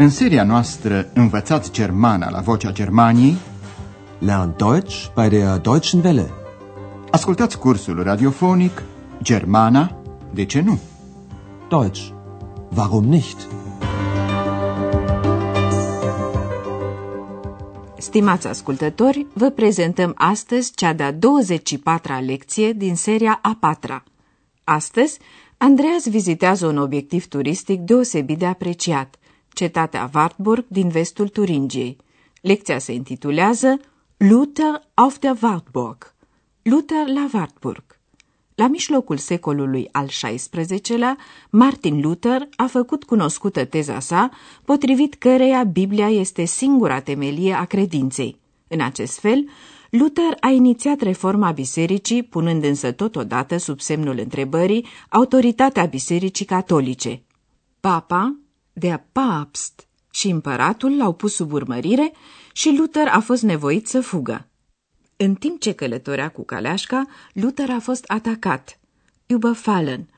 În seria noastră Învățați Germana la Vocea Germaniei, Lern Deutsch bei der Deutschen Welle. ascultați cursul radiofonic Germana, de ce nu? Deutsch. Warum nicht? Stimați ascultători, vă prezentăm astăzi cea de-a 24-a lecție din seria a patra. Astăzi, Andreas vizitează un obiectiv turistic deosebit de apreciat, cetatea Wartburg din vestul Turingiei. Lecția se intitulează Luther auf der Wartburg. Luther la Wartburg. La mijlocul secolului al XVI-lea, Martin Luther a făcut cunoscută teza sa, potrivit căreia Biblia este singura temelie a credinței. În acest fel, Luther a inițiat reforma bisericii, punând însă totodată sub semnul întrebării autoritatea bisericii catolice. Papa, de Papst și împăratul l-au pus sub urmărire și Luther a fost nevoit să fugă. În timp ce călătorea cu caleașca, Luther a fost atacat, überfallen.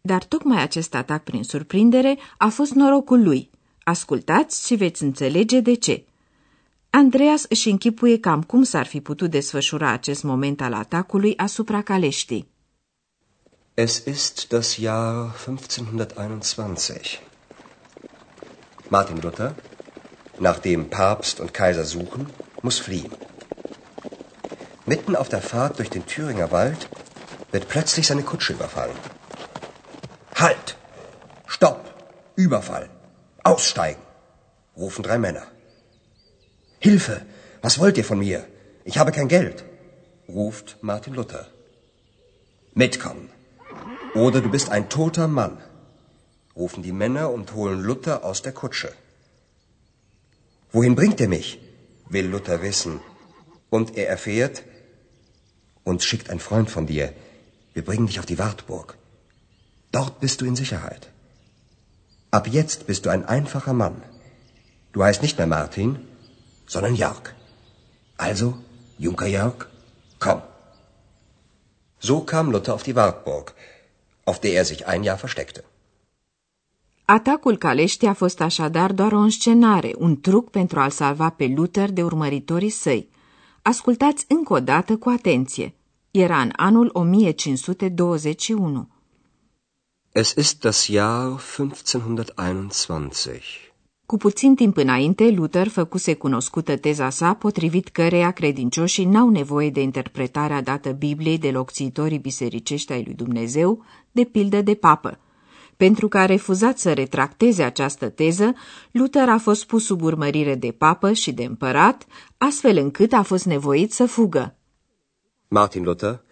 Dar tocmai acest atac prin surprindere a fost norocul lui. Ascultați și veți înțelege de ce. Andreas își închipuie cam cum s-ar fi putut desfășura acest moment al atacului asupra caleștii. Es ist das Jahr 1521. Martin Luther, nachdem Papst und Kaiser suchen, muss fliehen. Mitten auf der Fahrt durch den Thüringer Wald wird plötzlich seine Kutsche überfallen. Halt! Stopp! Überfall! Aussteigen! rufen drei Männer. Hilfe! Was wollt ihr von mir? Ich habe kein Geld, ruft Martin Luther. Mitkommen! Oder du bist ein toter Mann, rufen die Männer und holen Luther aus der Kutsche. Wohin bringt er mich? will Luther wissen. Und er erfährt, uns schickt ein Freund von dir. Wir bringen dich auf die Wartburg. Dort bist du in Sicherheit. Ab jetzt bist du ein einfacher Mann. Du heißt nicht mehr Martin, sondern Jörg. Also, Junker Jörg, komm. So kam Luther auf die Wartburg, auf der er sich ein Jahr versteckte. Atacul caleștii a fost așadar doar o înscenare, un truc pentru a-l salva pe Luther de urmăritorii săi. Ascultați încă o dată cu atenție. Era în anul 1521. Es ist das Jahr 1521. Cu puțin timp înainte, Luther făcuse cunoscută teza sa, potrivit căreia credincioșii n-au nevoie de interpretarea dată Bibliei de locțitorii bisericești ai lui Dumnezeu, de pildă de papă. Pentru că a refuzat să retracteze această teză, Luther a fost pus sub urmărire de papă și de împărat, astfel încât a fost nevoit să fugă. Martin Luther,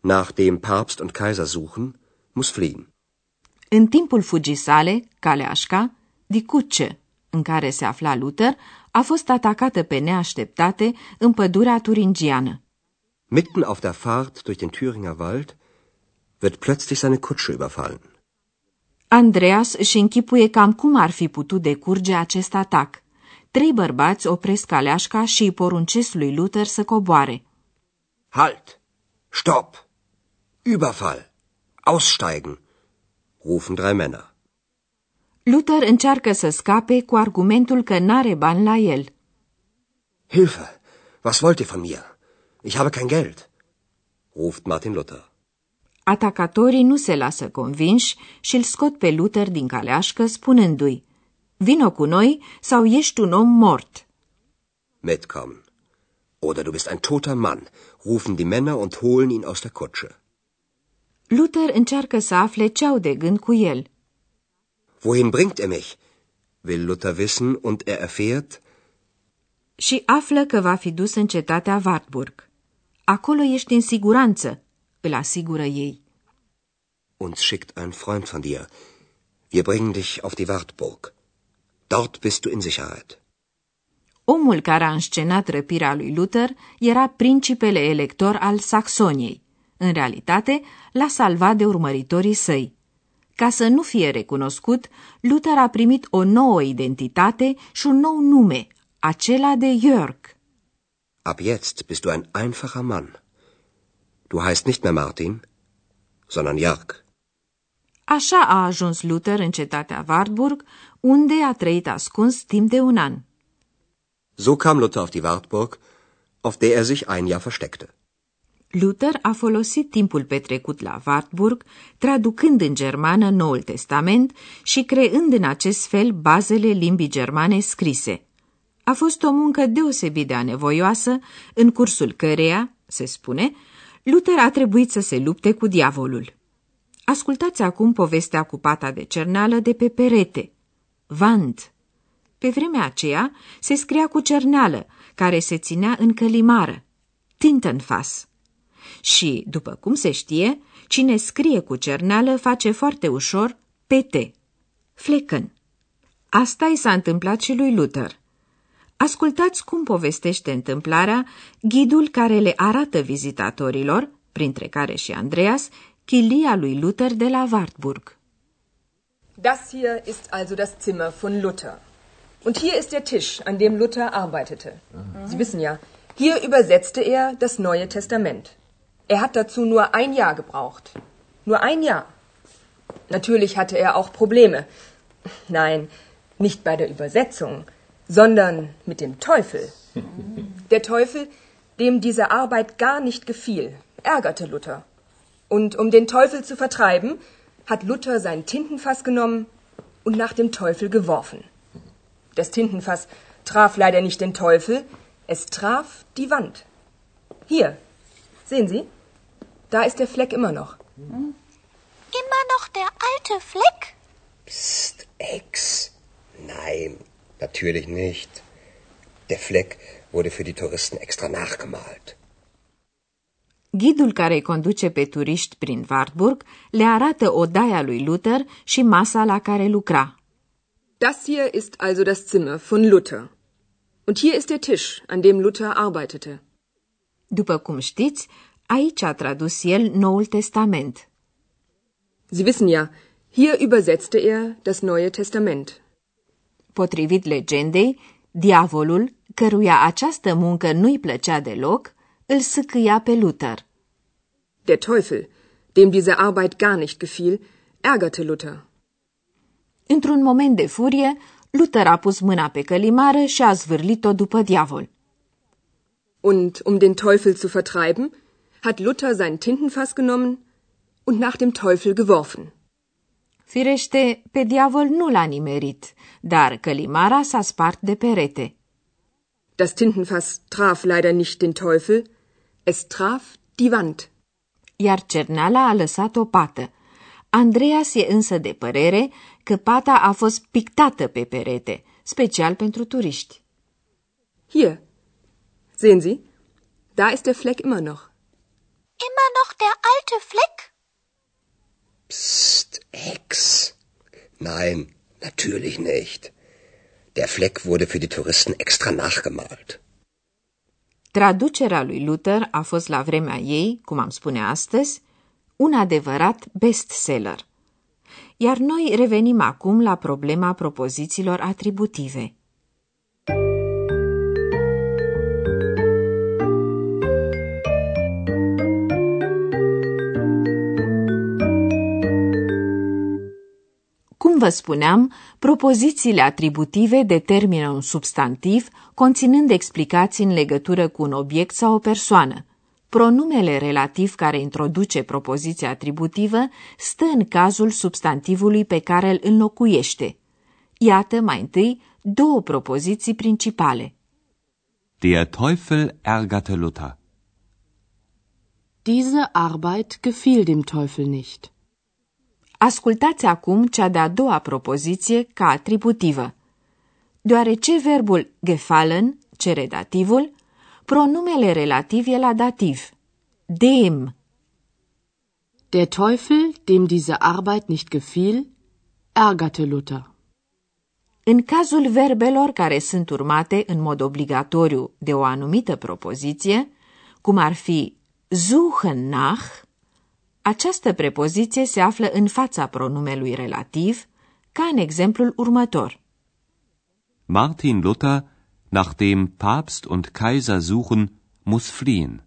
nachdem Papst und Kaiser suchen, muss fliehen. În timpul fugii sale, caleașca, Dicuce, în care se afla Luther, a fost atacată pe neașteptate în pădurea turingiană. Mitten auf der Fahrt durch den Thüringer Wald wird plötzlich seine Kutsche überfallen. Andreas își închipuie cam cum ar fi putut decurge acest atac. Trei bărbați opresc caleașca și îi poruncesc lui Luther să coboare. Halt! Stopp! Überfall! Aussteigen! rufen drei Männer. Luther încearcă să scape cu argumentul că n-are bani la el. Hilfe! Was wollt ihr von mir? Ich habe kein Geld, ruft Martin Luther. Atacatorii nu se lasă convinși și îl scot pe Luther din caleașcă spunându-i Vino cu noi sau ești un om mort. Mitkommen. Oder du bist ein toter Mann, rufen die Männer und holen ihn aus der Kutsche. Luther încearcă să afle ce au de gând cu el. Wohin bringt er mich? will Luther wissen und er erfährt, Și află că va fi dus în cetatea Wartburg. Acolo ești în siguranță, îl asigură ei. uns schickt ein Freund von dir. Wir bringen dich auf die Wartburg. Dort bist du in Sicherheit. Omul care a înscenat răpirea lui Luther era principele elector al Saxoniei. În realitate, l-a salvat de urmăritorii săi. Ca să nu fie recunoscut, Luther a primit o nouă identitate și un nou nume, acela de Jörg. Ab jetzt bist du ein einfacher Mann. Du heißt nicht mehr Martin, sondern Jörg. Așa a ajuns Luther în cetatea Wartburg, unde a trăit ascuns timp de un an. So kam Luther auf die Wartburg, auf der er sich ein Jahr versteckte. Luther a folosit timpul petrecut la Wartburg, traducând în germană Noul Testament și creând în acest fel bazele limbii germane scrise. A fost o muncă deosebit de anevoioasă, în cursul căreia, se spune, Luther a trebuit să se lupte cu diavolul. Ascultați acum povestea cu pata de cerneală de pe perete. Vant. Pe vremea aceea se scria cu cerneală, care se ținea în călimară. Tintenfass. Și, după cum se știe, cine scrie cu cerneală face foarte ușor PT. Flecken. Asta i s-a întâmplat și lui Luther. Ascultați cum povestește întâmplarea ghidul care le arată vizitatorilor, printre care și Andreas, chilia lui Luther de la Wartburg. Das hier ist also das Zimmer von Luther. Und hier ist der Tisch, an dem Luther arbeitete. Mhm. Sie wissen ja, hier übersetzte er das Neue Testament. Er hat dazu nur ein Jahr gebraucht. Nur ein Jahr. Natürlich hatte er auch Probleme. Nein, nicht bei der Übersetzung, sondern mit dem Teufel. Der Teufel, dem diese Arbeit gar nicht gefiel, ärgerte Luther. Und um den Teufel zu vertreiben, hat Luther sein Tintenfass genommen und nach dem Teufel geworfen. Das Tintenfass traf leider nicht den Teufel, es traf die Wand. Hier, sehen Sie? Da ist der Fleck immer noch. Immer noch der alte Fleck? Psst, Ex. Natürlich nicht. Der Fleck wurde für die Touristen extra nachgemalt. Ghidul care îi conduce pe turiști prin Wartburg le arată odaia lui Luther și masa la care lucra. Das hier ist also das Zimmer von Luther. Und hier ist der Tisch, an dem Luther arbeitete. După cum știți, aici a tradus el Noul Testament. Sie wissen ja, hier übersetzte er das Neue Testament. Potrivit legendei, diavolul, căruia această muncă nu-i plăcea deloc, îl sâcâia pe Luther. Der Teufel, dem diese Arbeit gar nicht gefiel, ärgerte Luther. Într-un moment de furie, Luther a pus mâna pe călimară și a zvârlit-o după diavol. Und um den Teufel zu vertreiben, hat Luther sein Tintenfass genommen und nach dem Teufel geworfen. Firește, pe diavol nu l-a nimerit, dar călimara s-a spart de perete. Das Tintenfass traf leider nicht den Teufel, es traf die Wand. Iar cerneala a lăsat o pată. Andreas e însă de părere că pata a fost pictată pe perete, special pentru turiști. Hier, sehen Sie, da ist der Fleck immer noch. Immer noch der alte Fleck? Psst, Ex. Nein, natürlich nicht. Der Fleck wurde für die Touristen extra nachgemalt. Traducerea lui Luther a fost la vremea ei, cum am spune astăzi, un adevărat bestseller. Iar noi revenim acum la problema propozițiilor atributive. Vă spuneam, propozițiile atributive determină un substantiv conținând explicații în legătură cu un obiect sau o persoană. Pronumele relativ care introduce propoziția atributivă stă în cazul substantivului pe care îl înlocuiește. Iată mai întâi două propoziții principale. Der Teufel ärgerte Luther. Diese Arbeit gefiel dem Teufel nicht. Ascultați acum cea de-a doua propoziție ca atributivă. Deoarece verbul gefallen cere dativul, pronumele relativ e la dativ. Dem. Der Teufel, dem diese Arbeit nicht gefiel, ärgerte Luther. În cazul verbelor care sunt urmate în mod obligatoriu de o anumită propoziție, cum ar fi suchen nach, această prepoziție se află în fața pronumelui relativ, ca în exemplul următor. Martin Luther, nachdem Papst und Kaiser suchen, muss fliehen.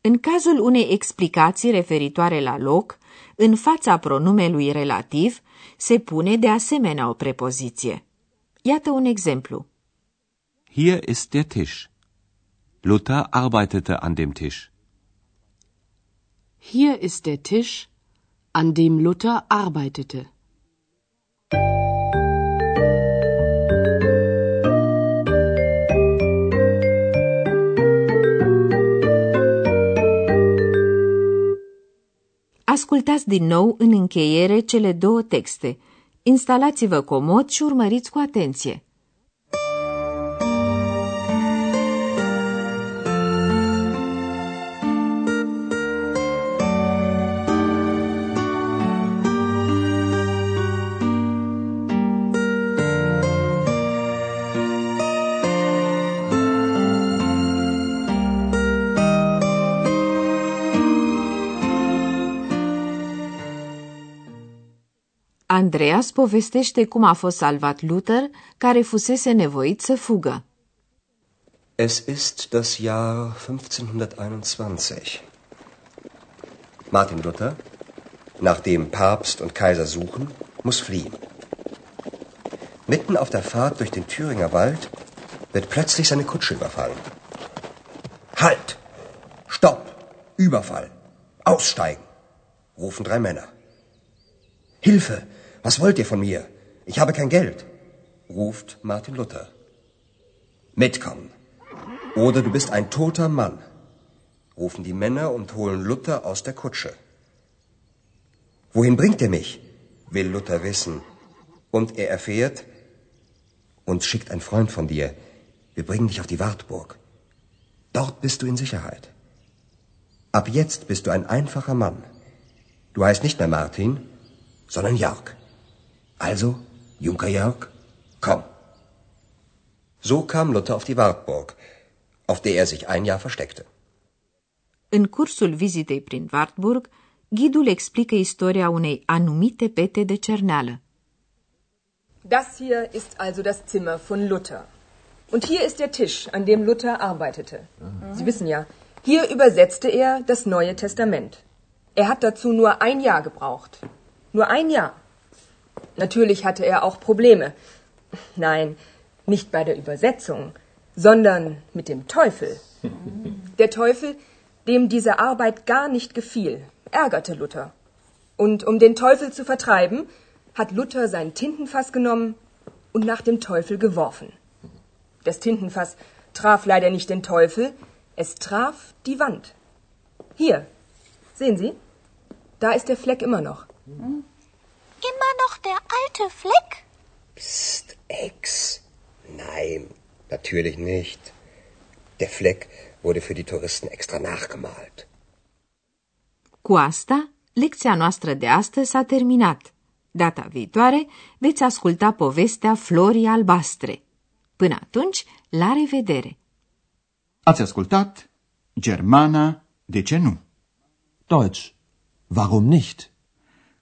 În cazul unei explicații referitoare la loc, în fața pronumelui relativ se pune de asemenea o prepoziție. Iată un exemplu. Hier ist der Tisch. Luther arbeitete an dem Tisch. Hier ist der Tisch, an dem Luther arbeitete. Ascultați din nou în încheiere cele două texte. Instalați-vă comod și urmăriți cu atenție. Andreas povestește cum a fost salvat Luther, care fusese nevoit să fugă. Es ist das Jahr 1521. Martin Luther, nachdem Papst und Kaiser suchen, muss fliehen. Mitten auf der Fahrt durch den Thüringer Wald wird plötzlich seine Kutsche überfallen. Halt! Stopp! Überfall! Aussteigen! rufen drei Männer. Hilfe! Was wollt ihr von mir? Ich habe kein Geld, ruft Martin Luther. Mitkommen. Oder du bist ein toter Mann, rufen die Männer und holen Luther aus der Kutsche. Wohin bringt er mich? will Luther wissen. Und er erfährt, uns schickt ein Freund von dir. Wir bringen dich auf die Wartburg. Dort bist du in Sicherheit. Ab jetzt bist du ein einfacher Mann. Du heißt nicht mehr Martin, sondern Jörg. Also, Junker Jörg, komm. So kam Luther auf die Wartburg, auf der er sich ein Jahr versteckte. În cursul vizitei prin Wartburg, ghidul explică istoria unei anumite pete de cerneală. Das hier ist also das Zimmer von Luther. Und hier ist der Tisch, an dem Luther arbeitete. Sie wissen ja, hier übersetzte er das Neue Testament. Er hat dazu nur ein Jahr gebraucht. Nur ein Jahr. Natürlich hatte er auch Probleme. Nein, nicht bei der Übersetzung, sondern mit dem Teufel. Der Teufel, dem diese Arbeit gar nicht gefiel, ärgerte Luther. Und um den Teufel zu vertreiben, hat Luther sein Tintenfass genommen und nach dem Teufel geworfen. Das Tintenfass traf leider nicht den Teufel, es traf die Wand. Hier, sehen Sie? Da ist der Fleck immer noch. Immer noch der alte Fleck? Psst, Ex. Nein, natürlich nicht. Der Fleck wurde für die Touristen extra nachgemalt. Cu asta, lecția noastră de astăzi s-a terminat. Data viitoare veți asculta povestea Florii Albastre. Până atunci, la revedere! Ați ascultat Germana, de ce nu? Deutsch. Warum nicht?